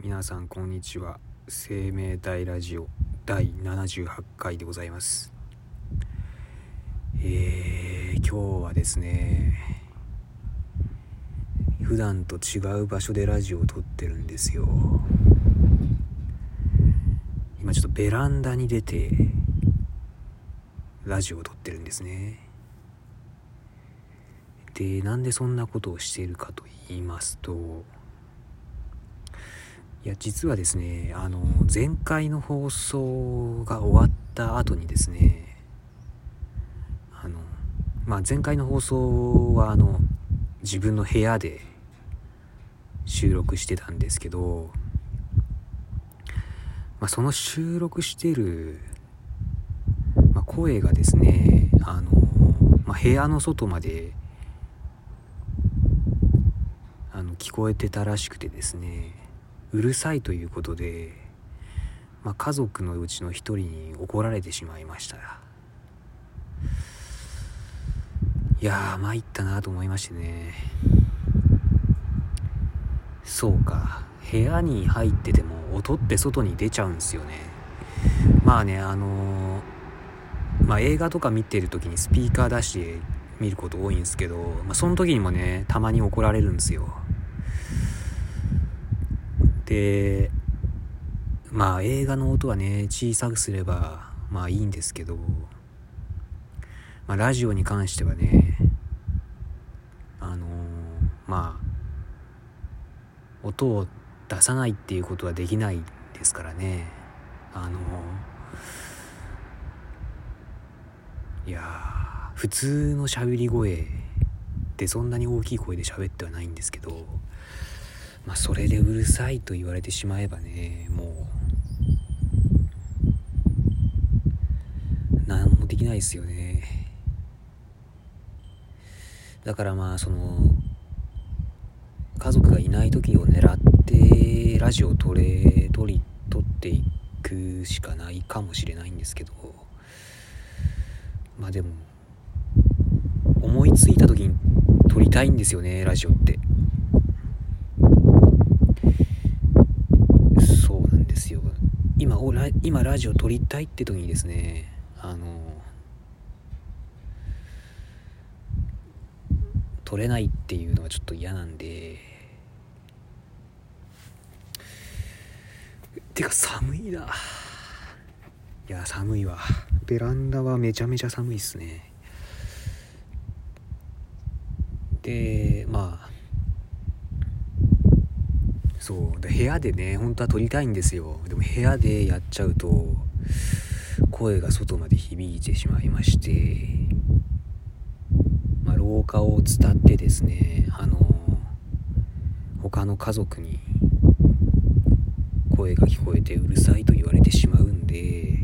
皆さんこんにちは。生命体ラジオ第78回でございます。えー、今日はですね普段と違う場所でラジオを撮ってるんですよ。今ちょっとベランダに出てラジオを撮ってるんですね。でなんでそんなことをしているかと言いますといや実はですねあの前回の放送が終わった後にですねあの、まあ、前回の放送はあの自分の部屋で収録してたんですけど、まあ、その収録してる、まあ、声がですねあの、まあ、部屋の外まであの聞こえてたらしくてですねうるさいということで、まあ、家族のうちの一人に怒られてしまいました。いやー参ったなと思いましてね。そうか。部屋に入ってても音って外に出ちゃうんすよね。まあねあのー、まあ、映画とか見てる時にスピーカー出して見ること多いんですけど、まあ、その時にもねたまに怒られるんですよ。でまあ映画の音はね小さくすればまあいいんですけど、まあ、ラジオに関してはねあのー、まあ音を出さないっていうことはできないですからね。あのー、いや普通の喋り声でそんなに大きい声で喋ってはないんですけどまあそれでうるさいと言われてしまえばねもう。何もできないですよね。だからまあその家族がいない時を狙ってラジオを撮れ撮り撮っていくしかないかもしれないんですけど。まあでも思いついた時に撮りたいんですよねラジオって。今ラジオ撮りたいって時にですねあの撮れないっていうのがちょっと嫌なんでてか寒いな。いや寒いわ。ベランダはめちゃめちゃ寒いっすね。でまあそう。部屋でね本当は撮りたいんですよ。でも部屋でやっちゃうと声が外まで響いてしまいまして、まあ、廊下を伝ってですねあの他の家族に声が聞こえてうるさいと言われてしまうんで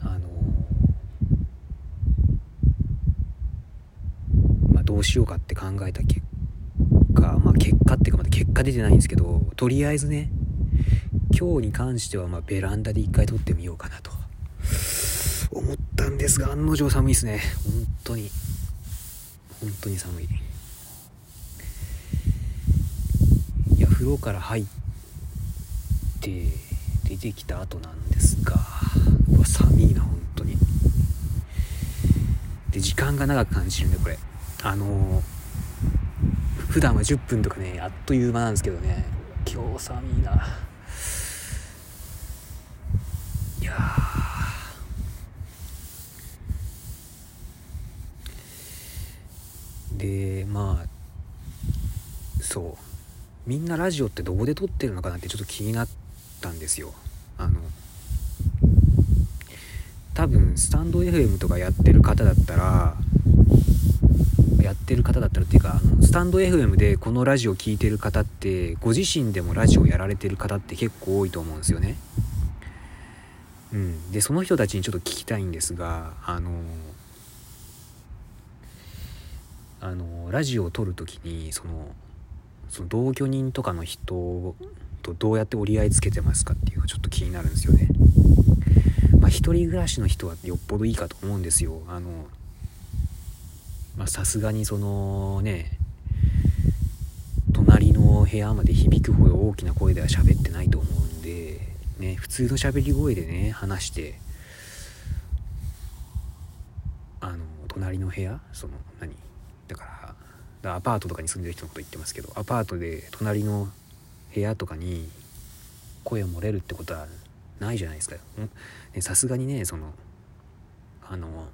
あのまあどうしようかって考えた結果か、まあ、結果っていうかまだ結果出てないんですけどとりあえずね今日に関してはまベランダで一回撮ってみようかなと。思ったんですが案の定寒いですね。本当に。本当に寒い。いや風呂から入って出てきた後なんですがうわ寒いな本当に。で時間が長く感じるんでこれ。あのー普段は10分とかねあっという間なんですけどね。今日寒いな。いやでまあそう。みんなラジオってどこで撮ってるのかなってちょっと気になったんですよ。あの多分スタンド FM とかやってる方だったらやってる方だったらっていうかあのスタンド FM でこのラジオ聴いてる方ってご自身でもラジオやられてる方って結構多いと思うんですよね。うん、でその人たちにちょっと聞きたいんですがあのあのラジオを撮る時にそのその同居人とかの人とどうやって折り合いつけてますかっていうのがちょっと気になるんですよね。まあ一人暮らしの人はよっぽどいいかと思うんですよ。あのさすがにそのね隣の部屋まで響くほど大きな声では喋ってないと思うんで、ね、普通の喋り声でね話してあの隣の部屋その何だからアパートとかに住んでる人のこと言ってますけどアパートで隣の部屋とかに声を漏れるってことはないじゃないですか。さすがにねそのあの、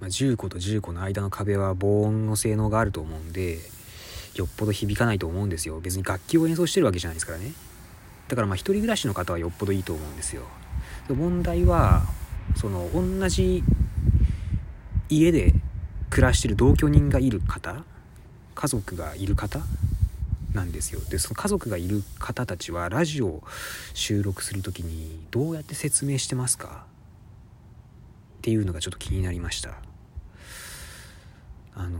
まあ、重と重個の間の壁は防音の性能があると思うんでよっぽど響かないと思うんですよ。別に楽器を演奏してるわけじゃないですからね。だからまあ一人暮らしの方はよっぽどいいと思うんですよ。問題はその同じ家で暮らしてる同居人がいる方家族がいる方なんですよ。でその家族がいる方たちはラジオを収録する時にどうやって説明してますかっていうのがちょっと気になりました。あの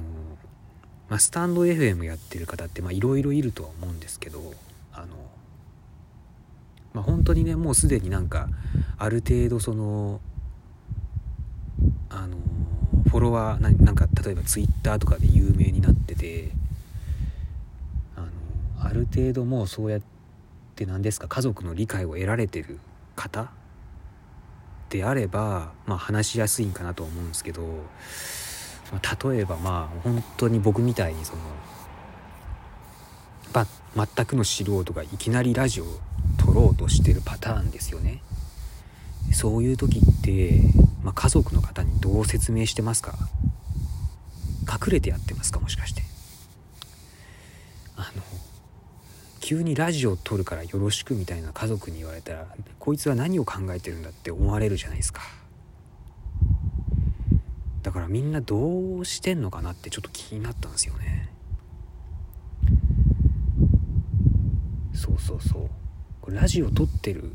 まあ、スタンド FM やってる方っていろいろいるとは思うんですけどあの、まあ、本当にねもうすでになんかある程度そのあのフォロワーなんか例えば Twitter とかで有名になっててあのある程度もうそうやって何ですか家族の理解を得られてる方であれば、まあ、話しやすいんかなと思うんですけど、例えばまあ本当に僕みたいにその、ま、全くの素人がいきなりラジオを撮ろうとしてるパターンですよね。そういう時って、まあ、家族の方にどう説明してますか？隠れてやってますか？もしかして。あの急にラジオを撮るからよろしくみたいな家族に言われたらこいつは何を考えてるんだって思われるじゃないですか。だからみんなどうしてんのかなってちょっと気になったんですよね。そうそうそう。これラジオ撮ってる。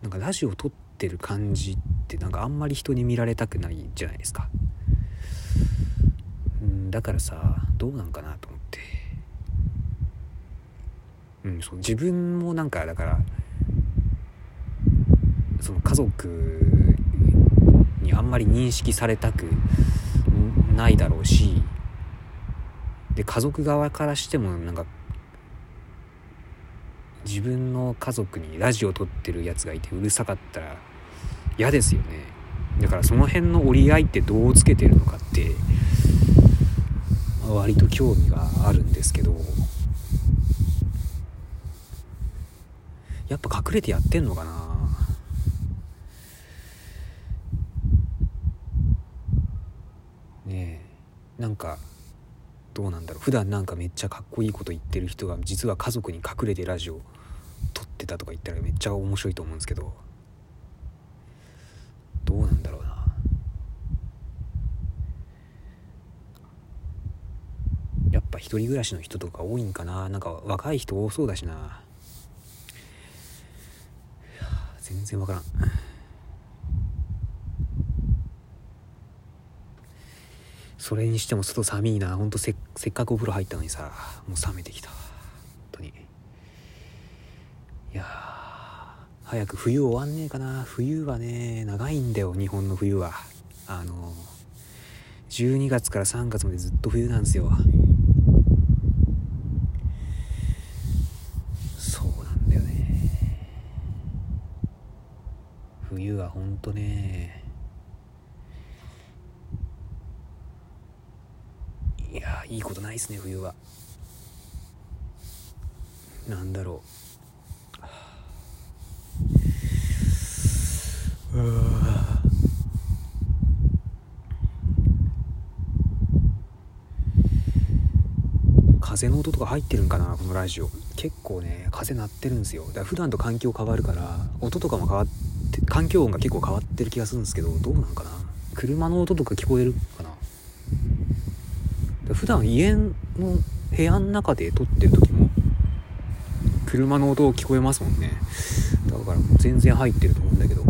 なんかラジオ撮ってる感じってなんかあんまり人に見られたくないじゃないですか。うんだからさどうなんかなと思って。うん、そう自分もなんかだからその家族にあんまり認識されたくないだろうしで家族側からしてもなんか自分の家族にラジオ撮ってるやつがいてうるさかったら嫌ですよね。だからその辺の折り合いってどうつけてるのかって割と興味があるんですけどやっぱ隠れてやってんのかなねえなんかどうなんだろう。普段なんかめっちゃかっこいいこと言ってる人が実は家族に隠れてラジオ撮ってたとか言ったらめっちゃ面白いと思うんですけどどうなんだろうな。やっぱ一人暮らしの人とか多いんかな。なんか若い人多そうだしな。全然わからん。それにしても外寒いな。ほんとせっかくお風呂入ったのにさもう冷めてきた。本当に。いや早く冬終わんねえかな。冬はね長いんだよ日本の冬は。あの12月から3月までずっと冬なんですよ。そうなんだよね。冬はほんとねいいことないですね冬は。なんだろう。う風の音とか入ってるんかなこのラジオ。結構ね風鳴ってるんですよ。だから普段と環境変わるから音とかも変わって環境音が結構変わってる気がするんですけどどうなんかな。車の音とか聞こえるかな。普段家の部屋の中で撮ってる時も車の音聞こえますもんね。だから全然入ってると思うんだけど。